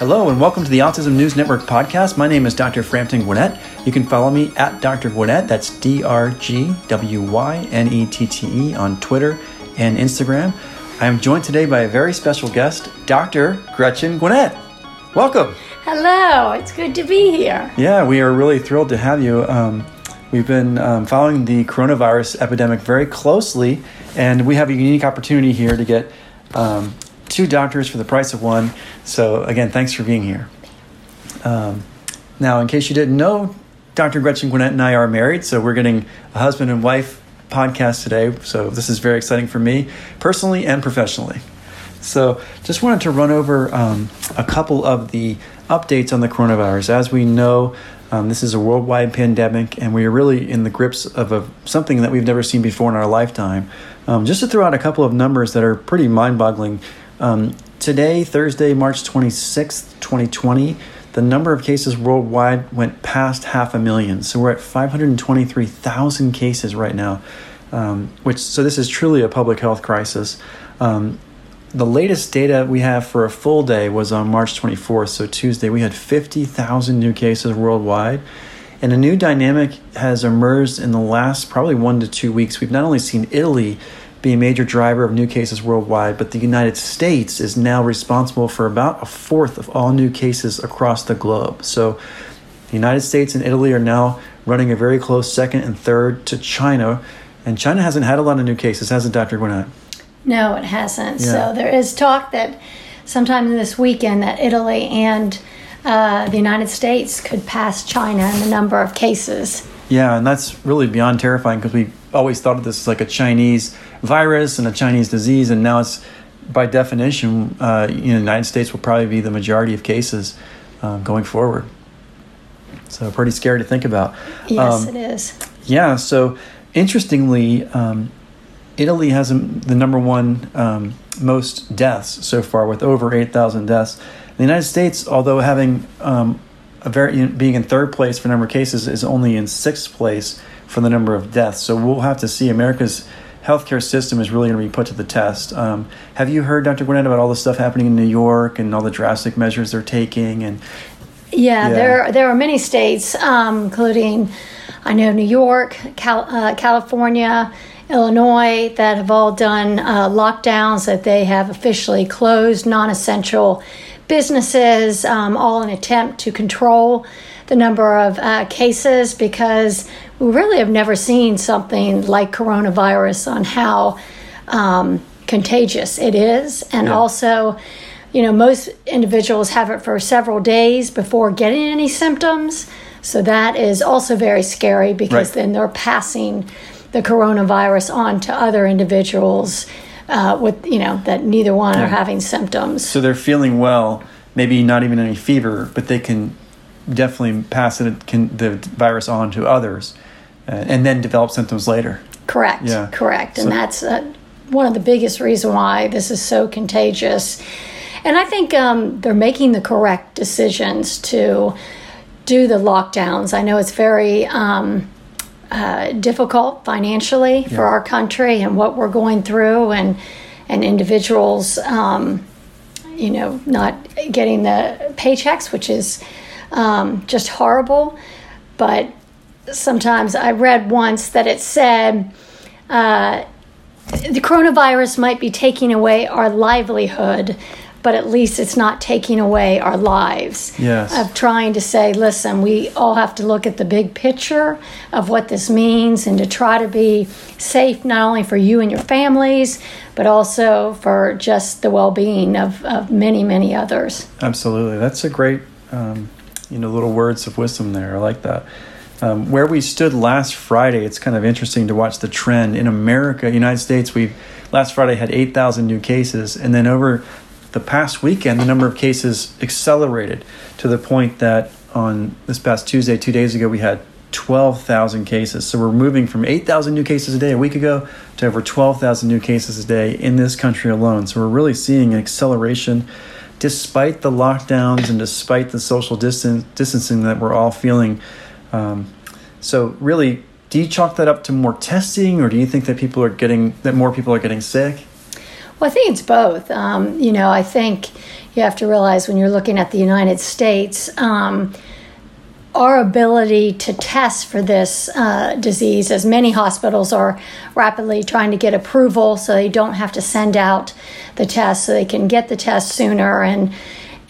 Hello and welcome to the Autism News Network podcast. My name is Dr. Frampton Gwynette. You can follow me at Dr. Gwynette. That's D R G W Y N E T T E on Twitter and Instagram. I am joined today by a very special guest, Dr. Gretchen Gwynette. Welcome. Hello, it's good to be here. Yeah, we are really thrilled to have you. Um, we've been um, following the coronavirus epidemic very closely, and we have a unique opportunity here to get um, two doctors for the price of one. So, again, thanks for being here. Um, now, in case you didn't know, Dr. Gretchen Gwynette and I are married, so we're getting a husband and wife podcast today. So, this is very exciting for me personally and professionally. So, just wanted to run over um, a couple of the updates on the coronavirus. As we know, um, this is a worldwide pandemic, and we are really in the grips of a, something that we've never seen before in our lifetime. Um, just to throw out a couple of numbers that are pretty mind boggling um, today, Thursday, March 26th, 2020, the number of cases worldwide went past half a million. So we're at 523,000 cases right now, um, which so this is truly a public health crisis. Um, the latest data we have for a full day was on March 24th, so Tuesday. We had 50,000 new cases worldwide. And a new dynamic has emerged in the last probably one to two weeks. We've not only seen Italy be a major driver of new cases worldwide, but the United States is now responsible for about a fourth of all new cases across the globe. So the United States and Italy are now running a very close second and third to China. And China hasn't had a lot of new cases, hasn't Dr. Gwynette? No, it hasn't. Yeah. So there is talk that sometime this weekend that Italy and uh, the United States could pass China in the number of cases. Yeah, and that's really beyond terrifying because we always thought of this as like a Chinese virus and a Chinese disease, and now it's by definition, uh, you know, the United States will probably be the majority of cases um, going forward. So pretty scary to think about. Yes, um, it is. Yeah. So interestingly, um, Italy has the number one um, most deaths so far, with over eight thousand deaths. The United States, although having um, a very being in third place for number of cases, is only in sixth place for the number of deaths. So we'll have to see. America's healthcare system is really going to be put to the test. Um, have you heard, Dr. Gwynette, about all the stuff happening in New York and all the drastic measures they're taking? And yeah, yeah. there there are many states, um, including I know New York, Cal, uh, California. Illinois, that have all done uh, lockdowns, that they have officially closed non essential businesses, um, all in attempt to control the number of uh, cases because we really have never seen something like coronavirus on how um, contagious it is. And yeah. also, you know, most individuals have it for several days before getting any symptoms. So that is also very scary because right. then they're passing the coronavirus on to other individuals uh, with, you know, that neither one yeah. are having symptoms. So they're feeling well, maybe not even any fever, but they can definitely pass it, can, the virus on to others uh, and then develop symptoms later. Correct. Yeah. Correct. And so, that's uh, one of the biggest reasons why this is so contagious. And I think um, they're making the correct decisions to do the lockdowns. I know it's very um, uh, difficult financially yeah. for our country and what we're going through, and and individuals, um, you know, not getting the paychecks, which is um, just horrible. But sometimes I read once that it said uh, the coronavirus might be taking away our livelihood, but at least it's not taking away our lives. Yes. Of trying to say, listen, we all have to look at the big picture of what this means and to try to be safe not only for you and your families, but also for just the well being of, of many, many others. Absolutely. That's a great um, you know little words of wisdom there. I like that. Um, where we stood last Friday, it's kind of interesting to watch the trend in America, United States. We last Friday had 8,000 new cases, and then over the past weekend, the number of cases accelerated to the point that on this past Tuesday, two days ago, we had 12,000 cases. So we're moving from 8,000 new cases a day a week ago to over 12,000 new cases a day in this country alone. So we're really seeing an acceleration despite the lockdowns and despite the social distance, distancing that we're all feeling. Um, so, really, do you chalk that up to more testing, or do you think that people are getting that more people are getting sick? Well, I think it's both. Um, you know, I think you have to realize when you're looking at the United States, um, our ability to test for this uh, disease, as many hospitals are rapidly trying to get approval so they don't have to send out the test so they can get the test sooner. And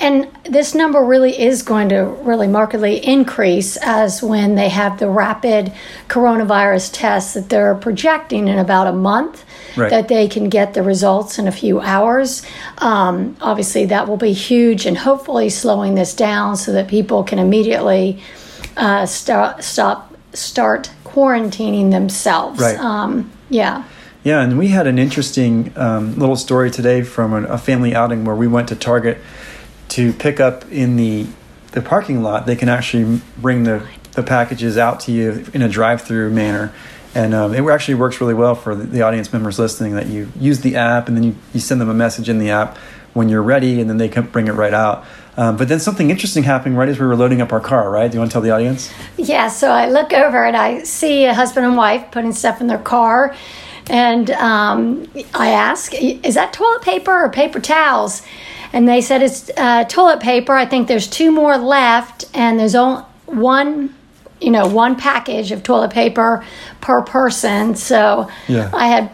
and this number really is going to really markedly increase as when they have the rapid coronavirus tests that they're projecting in about a month right. that they can get the results in a few hours. Um, obviously, that will be huge and hopefully slowing this down so that people can immediately uh, start, stop, start quarantining themselves. Right. Um, yeah. Yeah, and we had an interesting um, little story today from a, a family outing where we went to Target to pick up in the the parking lot, they can actually bring the, the packages out to you in a drive-through manner. And um, it actually works really well for the, the, audience members listening that you use the app and then you, you send them a message in the app when you're ready and then they can bring it right out. Um, but then something interesting happened right as we were loading up our car, right? Do you want to tell the audience? Yeah, so I look over and I see a husband and wife putting stuff in their car. And um, I ask, is that toilet paper or paper towels? And they said it's uh, toilet paper. I think there's two more left, and there's only one, you know, one package of toilet paper per person. So yeah. I had,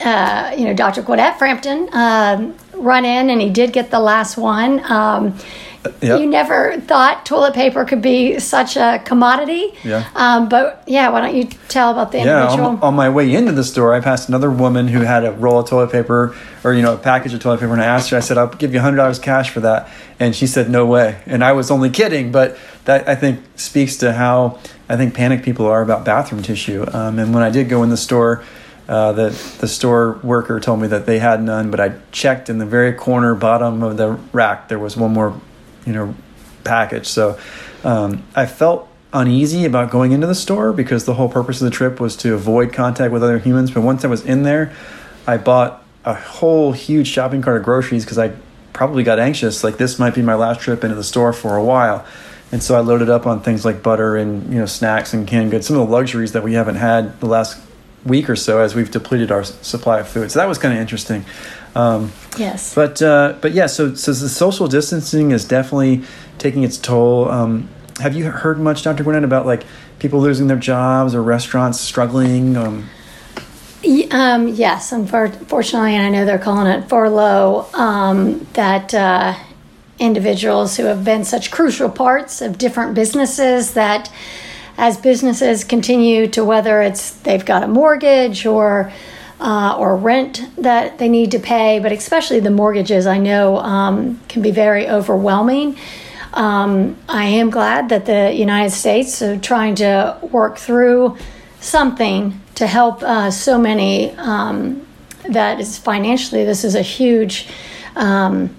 uh, you know, Dr. Gwynette Frampton uh, run in, and he did get the last one. Um, Yep. You never thought toilet paper could be such a commodity. Yeah. Um, but yeah, why don't you tell about the yeah, individual? On, on, my way into the store, I passed another woman who had a roll of toilet paper or, you know, a package of toilet paper. And I asked her, I said, I'll give you $100 cash for that. And she said, no way. And I was only kidding. But that, I think, speaks to how I think panicked people are about bathroom tissue. Um, and when I did go in the store, uh, the the store worker told me that they had none, but I checked in the very corner bottom of the rack. There was one more you know package. So um, I felt uneasy about going into the store because the whole purpose of the trip was to avoid contact with other humans. But once I was in there, I bought a whole huge shopping cart of groceries because I probably got anxious. Like this might be my last trip into the store for a while. And so I loaded up on things like butter and you know snacks and canned goods, some of the luxuries that we haven't had the last week or so as we've depleted our supply of food. So that was kind of interesting. Um, yes. But uh, but yeah, so so the social distancing is definitely taking its toll. Um, have you heard much, Dr. Gwynette, about like people losing their jobs or restaurants struggling? Um, um, yes, unfortunately, and I know they're calling it furlough. Um, that uh, individuals who have been such crucial parts of different businesses that, as businesses continue to whether it's they've got a mortgage or uh, or rent that they need to pay, but especially the mortgages, I know um, can be very overwhelming. Um, I am glad that the United States are trying to work through something to help uh, so many. Um, that is financially, this is a huge, um,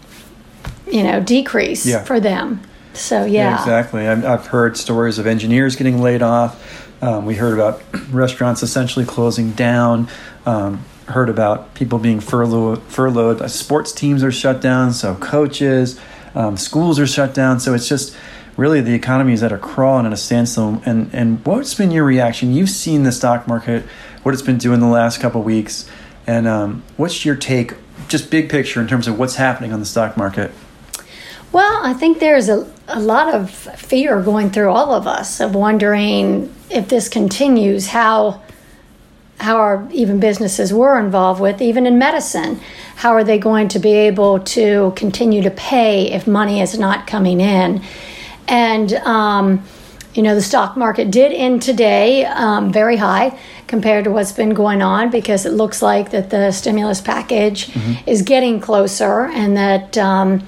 you know, decrease yeah. for them. So yeah, yeah exactly. I've, I've heard stories of engineers getting laid off. Um, we heard about restaurants essentially closing down. Um, heard about people being furloughed. furloughed. Sports teams are shut down, so coaches, um, schools are shut down. So it's just really the economy is at a crawl and at a standstill. And and what's been your reaction? You've seen the stock market, what it's been doing the last couple weeks, and um, what's your take, just big picture in terms of what's happening on the stock market? Well, I think there's a, a lot of fear going through all of us of wondering if this continues, how how our even businesses we're involved with, even in medicine, how are they going to be able to continue to pay if money is not coming in? And um, you know, the stock market did end today um, very high compared to what's been going on because it looks like that the stimulus package mm-hmm. is getting closer and that. Um,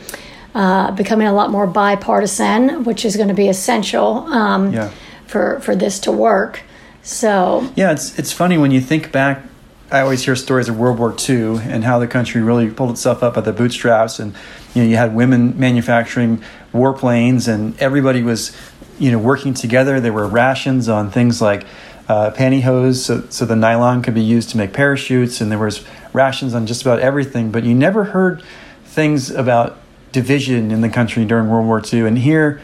uh, becoming a lot more bipartisan, which is going to be essential um, yeah. for for this to work. So yeah, it's it's funny when you think back. I always hear stories of World War II and how the country really pulled itself up by the bootstraps, and you know you had women manufacturing warplanes, and everybody was you know working together. There were rations on things like uh, pantyhose, so, so the nylon could be used to make parachutes, and there was rations on just about everything. But you never heard things about division in the country during World War II. And here,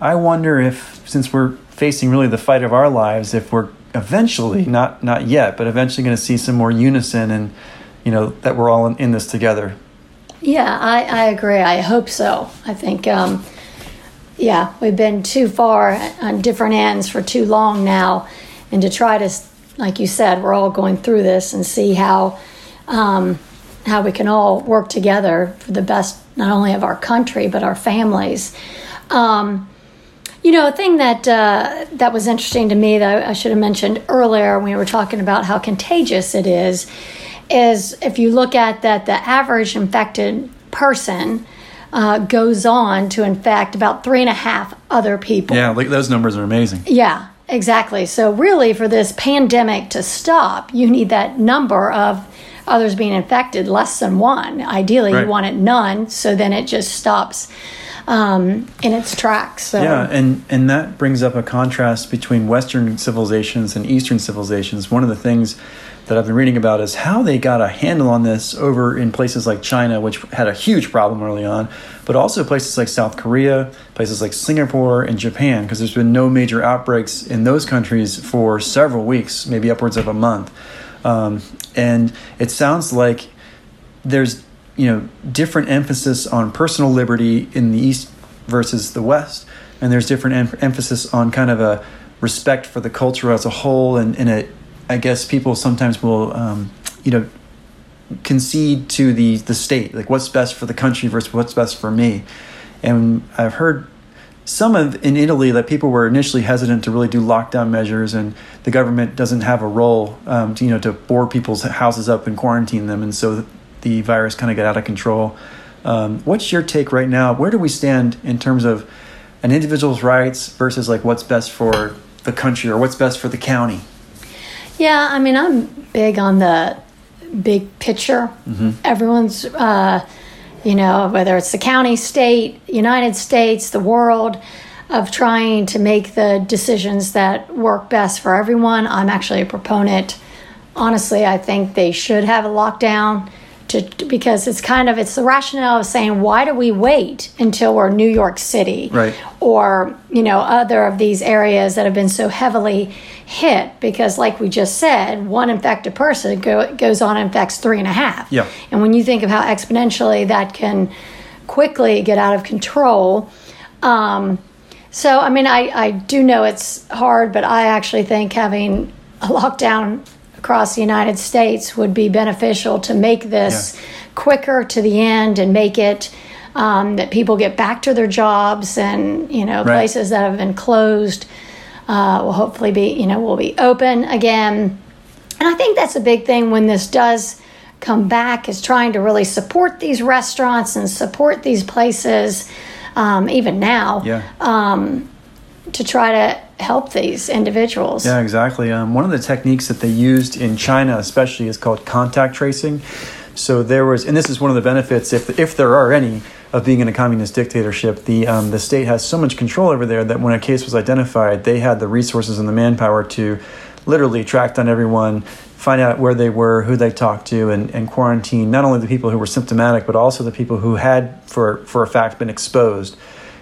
I wonder if, since we're facing really the fight of our lives, if we're eventually, not not yet, but eventually going to see some more unison and you know, that we're all in, in this together. Yeah, I, I agree. I hope so. I think, um, yeah, we've been too far on different ends for too long now. And to try to, like you said, we're all going through this and see how, um, how we can all work together for the best, not only of our country, but our families. Um, you know, a thing that uh, that was interesting to me that I should have mentioned earlier when we were talking about how contagious it is, is if you look at that, the average infected person uh, goes on to infect about three and a half other people. Yeah, like those numbers are amazing. Yeah, exactly. So really, for this pandemic to stop, you need that number of others being infected less than one. Ideally, right. you want it none, so then it just stops um, in its tracks. So. Yeah, and and that brings up a contrast between Western civilizations and Eastern civilizations. One of the things that I've been reading about is how they got a handle on this over in places like China, which had a huge problem early on, but also places like South Korea, places like Singapore and Japan, because there's been no major outbreaks in those countries for several weeks, maybe upwards of a month. Um, and it sounds like there's you know different emphasis on personal liberty in the east versus the west and there's different em- emphasis on kind of a respect for the culture as a whole and, and a, I guess people sometimes will um, you know concede to the the state like what's best for the country versus what's best for me. And I've heard some of in Italy that people were initially hesitant to really do lockdown measures, and the government doesn't have a role, um, to, you know, to board people's houses up and quarantine them, and so the virus kind of got out of control. Um, what's your take right now? Where do we stand in terms of an individual's rights versus like what's best for the country or what's best for the county? Yeah, I mean, I'm big on the big picture. Mm-hmm. Everyone's, uh, you know, whether it's the county, state, United States, the world, of trying to make the decisions that work best for everyone. I'm actually a proponent. Honestly, I think they should have a lockdown to because it's kind of it's the rationale of saying why do we wait until we're New York City right. or you know other of these areas that have been so heavily hit because like we just said one infected person go, goes on and infects three and a half yeah. and when you think of how exponentially that can quickly get out of control um, so I mean I, I do know it's hard but I actually think having a lockdown across the United States would be beneficial to make this yeah. quicker to the end and make it um, that people get back to their jobs and you know right. places that have been closed uh, will hopefully be you know will be open again. And I think that's a big thing when this does come back is trying to really support these restaurants and support these places um, even now yeah. um, to try to help these individuals. Yeah, exactly. Um, one of the techniques that they used in China, especially, is called contact tracing. So there was, and this is one of the benefits, if if there are any, of being in a communist dictatorship. The um, the state has so much control over there that when a case was identified, they had the resources and the manpower to literally track down everyone, find out where they were, who they talked to, and, and quarantine not only the people who were symptomatic, but also the people who had, for for a fact, been exposed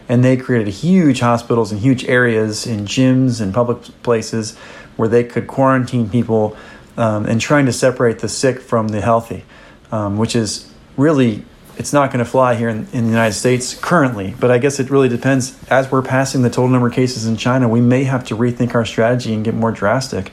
and they created huge hospitals and huge areas in gyms and public places where they could quarantine people um, and trying to separate the sick from the healthy, um, which is really it's not going to fly here in, in, the United States currently. But I guess it really depends. As we're passing the total number of cases in China, we may have to rethink our strategy and get more drastic.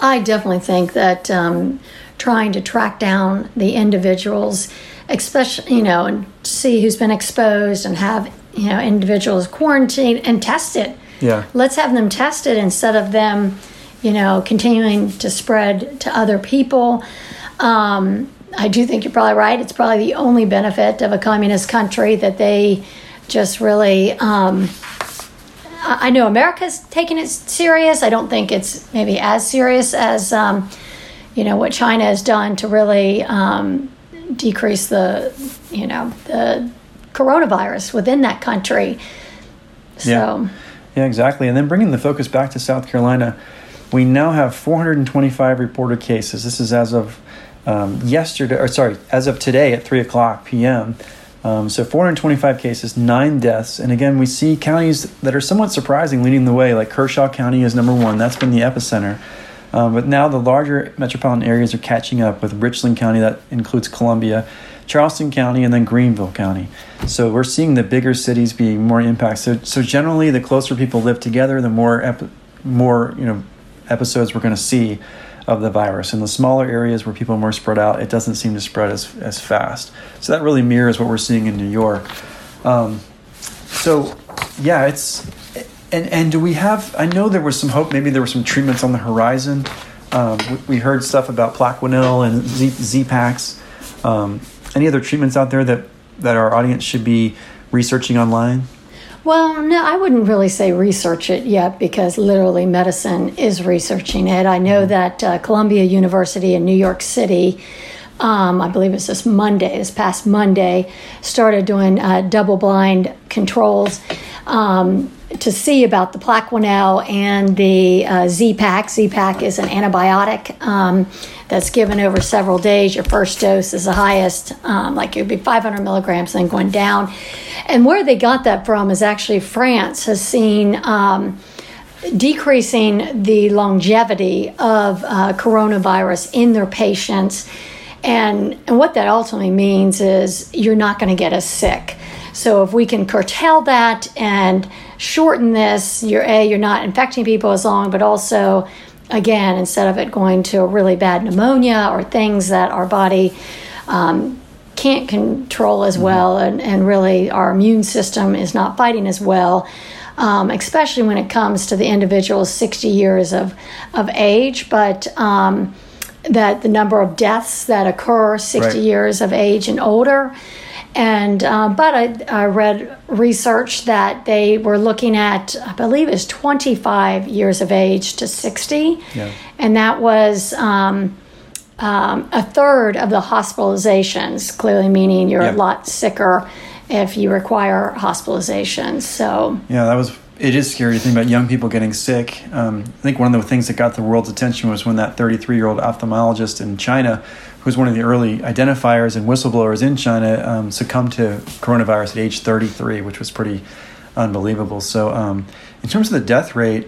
I definitely think that um, trying to track down the individuals, especially you know, and see who's been exposed and have you know individuals quarantined and tested. Yeah. Let's have them tested instead of them, you know, continuing to spread to other people. Um, I do think you're probably right. It's probably the only benefit of a communist country that they just really. Um, I know America's taking it serious. I don't think it's maybe as serious as um, you know what China has done to really um, decrease the you know the coronavirus within that country. So. Yeah. yeah, exactly. And then bringing the focus back to South Carolina, we now have 425 reported cases. This is as of um, yesterday, or sorry, as of today at 3 o'clock p.m. Um, so 425 cases, nine deaths. And again, we see counties that are somewhat surprising leading the way, like Kershaw County is number one. That's been the epicenter. Um, but now the larger metropolitan areas are catching up with Richland County, that includes Columbia, Charleston County, and then Greenville County. So we're seeing the bigger cities being more impacted. So, so generally, the closer people live together, the more ep- more you know episodes we're going to see of the virus. In the smaller areas where people are more spread out, it doesn't seem to spread as as fast. So that really mirrors what we're seeing in New York. Um, so yeah, it's and and do we have? I know there was some hope. Maybe there were some treatments on the horizon. Um, we, we, heard stuff about Plaquenil and Z, Z-Paks. Um, any other treatments out there that that our audience should be researching online? Well, no, I wouldn't really say research it yet because literally medicine is researching it. I know mm-hmm. that uh, Columbia University in New York City, um, I believe it's this Monday, this past Monday, started doing uh, double blind controls. Um, to see about the Plaquenil and the uh, Z-Pak. Z-Pak is an antibiotic um, that's given over several days. Your first dose is the highest, um, like it would be 500 milligrams, then going down. And where they got that from is actually France has seen. Um, decreasing the longevity of uh, coronavirus in their patients. And, and what that ultimately means is you're not going to get as sick. So if we can curtail that and shorten this, you're a you're not infecting people as long, but also again instead of it going to a really bad pneumonia or things that our body um, can't control as mm-hmm. well, and, and really our immune system is not fighting as well. Um, especially when it comes to the individual's 60 years of, of age, but um, that the number of deaths that occur 60 right. years of age and older and uh, but I, I, read research that they were looking at, I believe, is 25 years of age to 60, yeah. and that was um, um, a third of the hospitalizations. Clearly, meaning you're yeah. a lot sicker if you require hospitalization. So yeah, that was. It is scary to think about young people getting sick. Um, I think one of the things that got the world's attention was when that 33 year old ophthalmologist in China who was one of the early identifiers and whistleblowers in China, um, succumbed to coronavirus at age 33, which was pretty unbelievable. So, um, in terms of the death rate,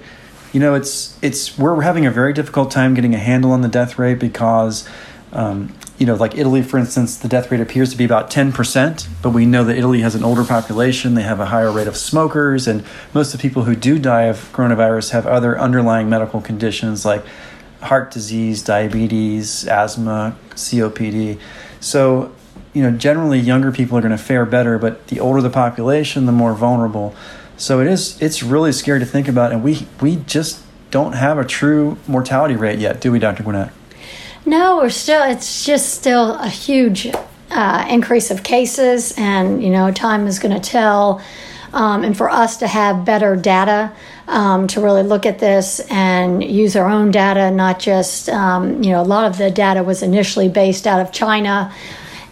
you know, it's it's we're having a very difficult time getting a handle on the death rate because, um, you know, like Italy, for instance, the death rate appears to be about 10%, but we know that Italy has an older population, they have a higher rate of smokers, and most of the people who do die of coronavirus have other underlying medical conditions like heart disease, diabetes, asthma, COPD. So, you know, generally younger people are going to fare better, but the older the population, the more vulnerable. So it is it's really scary to think about and we we just don't have a true mortality rate yet, do we, Dr. Gwynette? No, we're still it's just still a huge uh, increase of cases and you know, time is going to tell um, and for us to have better data um, to really look at this and use our own data, not just, um, you know, a lot of the data was initially based out of China.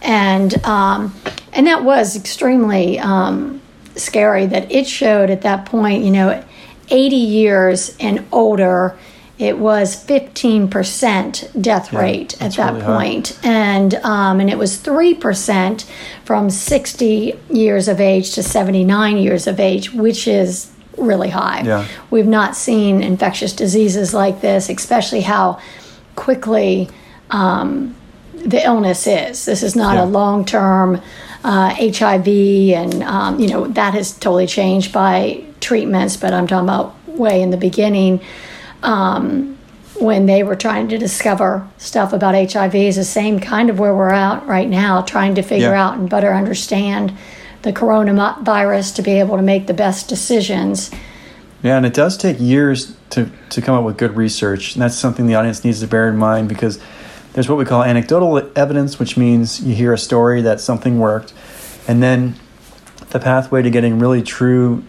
And, um, and that was extremely um, scary that it showed at that point, you know, 80 years and older it was 15% death yeah, rate at that really point. and um, and it was 3% from 60 years of age to 79 years of age which is really high yeah. we've not seen infectious diseases like this especially how quickly um, the illness is this is not yeah. a long-term uh, hiv and um, you know that has totally changed by treatments but i'm talking about way in the beginning um, when they were trying to discover stuff about HIV is the same kind of where we're at right now, trying to figure yeah. out and better understand the coronavirus to be able to make the best decisions. Yeah, and it does take years to, to come up with good research. And that's something the audience needs to bear in mind because there's what we call anecdotal evidence, which means you hear a story that something worked. And then the pathway to getting really true,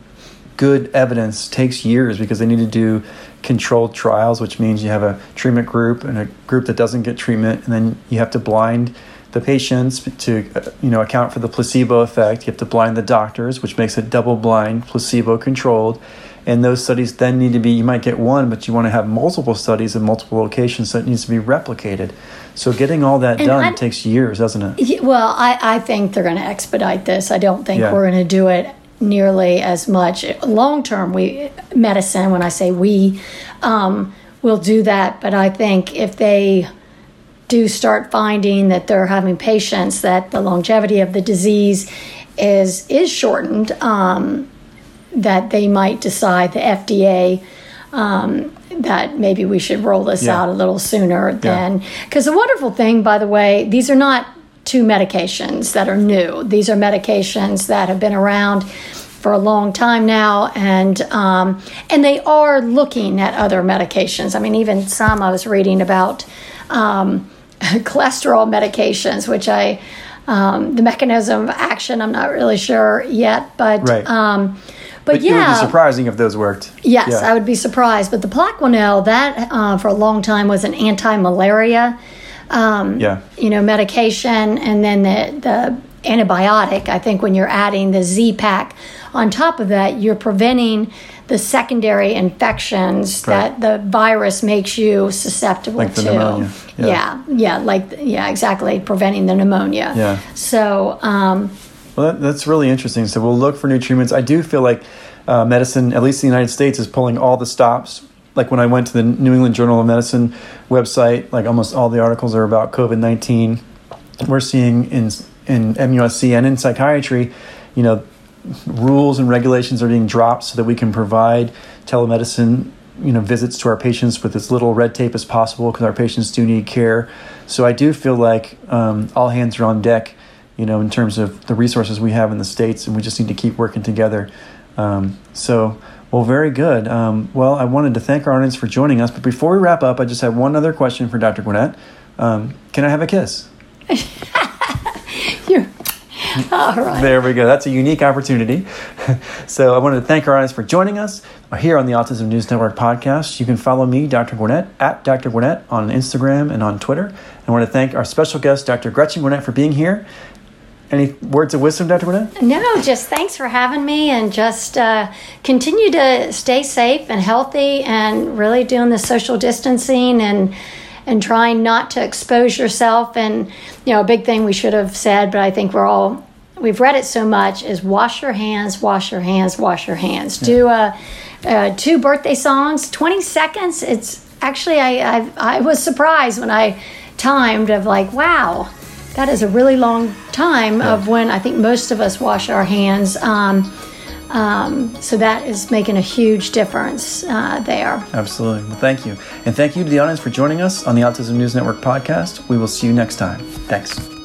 good evidence takes years because they need to do controlled trials, which means you have a treatment group and a group that doesn't get treatment, and then you have to blind the patients to uh, you know account for the placebo effect. You have to blind the doctors, which makes it double blind, placebo controlled. And those studies then need to be you might get one, but you want to have multiple studies in multiple locations, so it needs to be replicated. So getting all that and done I'm, takes years, doesn't it? Well, I, I think they're going to expedite this. I don't think yeah. we're going to do it nearly as much long term we medicine when i say we um, will do that. But I think if they do start finding that they're having patients that the longevity of the disease is is shortened, um, that they might decide the FDA um, that maybe we should roll this yeah. out a little sooner than because yeah. the wonderful thing, by the way, these are not two medications that are new. These are medications that have been around for a long time now, and um, and they are looking at other medications. I mean, even some I was reading about um, cholesterol medications, which I um, the mechanism of action I'm not really sure yet, but. Right. Um, but, but, yeah, it would be surprising if those worked. Yes, yeah. I would be surprised. But the Plaquenil, that uh, for a long time was an anti-malaria, um, yeah. you know, medication, and then the the antibiotic. I think when you're adding the Z-Pak on top of that, you're preventing the secondary infections that the virus makes you susceptible like to. Pneumonia. Yeah. yeah, yeah, like yeah, exactly, preventing the pneumonia. Yeah. So. Um, well, that, that's really interesting. So we'll look for new treatments. I do feel like uh, medicine, at least in the United States, is pulling all the stops. Like when I went to the New England Journal of Medicine website, like almost all the articles are about COVID nineteen. We're seeing in in MUSC and in psychiatry, you know, rules and regulations are being dropped so that we can provide telemedicine you know visits to our patients with as little red tape as possible because our patients do need care so i do feel like um, all hands are on deck you know in terms of the resources we have in the states and we just need to keep working together um, so well very good um, well i wanted to thank our audience for joining us but before we wrap up i just have one other question for dr gwynette um, can i have a kiss All right. There we go. That's a unique opportunity. so I wanted to thank our audience for joining us here on the Autism News Network podcast. You can follow me, Dr. Gwynette, at Dr. Gwynette on Instagram and on Twitter. I want to thank our special guest, Dr. Gretchen Gwynette, for being here. Any words of wisdom, Dr. Gwynette? No, just thanks for having me and just uh, continue to stay safe and healthy and really doing the social distancing and and trying not to expose yourself. And, you know, a big thing we should have said, but I think we're all, we've read it so much, is wash your hands, wash your hands, wash your hands. Yeah. Do uh, uh, two birthday songs, 20 seconds. It's actually, I, I, I was surprised when I timed of like, wow, that is a really long time yeah. of when I think most of us wash our hands. Um, um, so that is making a huge difference uh, there. Absolutely. Well, thank you. And thank you to the audience for joining us on the Autism News Network podcast. We will see you next time. Thanks.